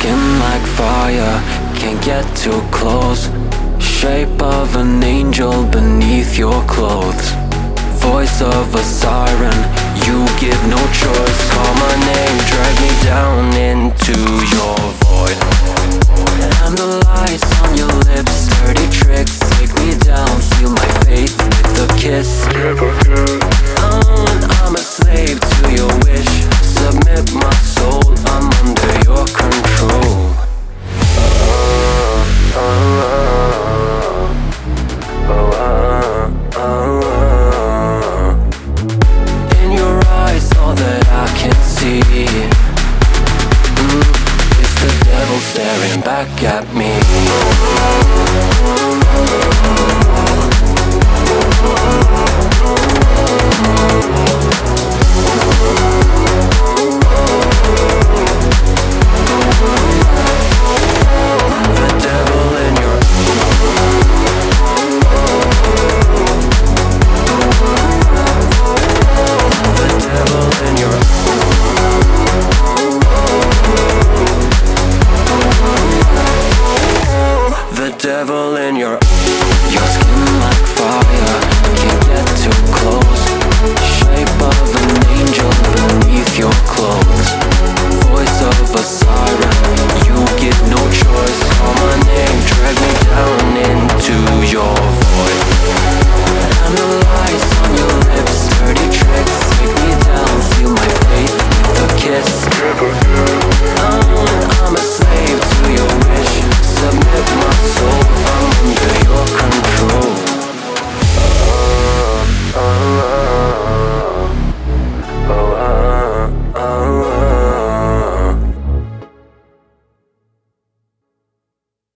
skin like fire, can't get too close. Shape of an angel beneath your clothes. Voice of a siren, you give no choice. Call my name, drag me down into your void. And the lights on your lips, dirty tricks, take me down. Seal my faith with a kiss. Staring back at me. devil in your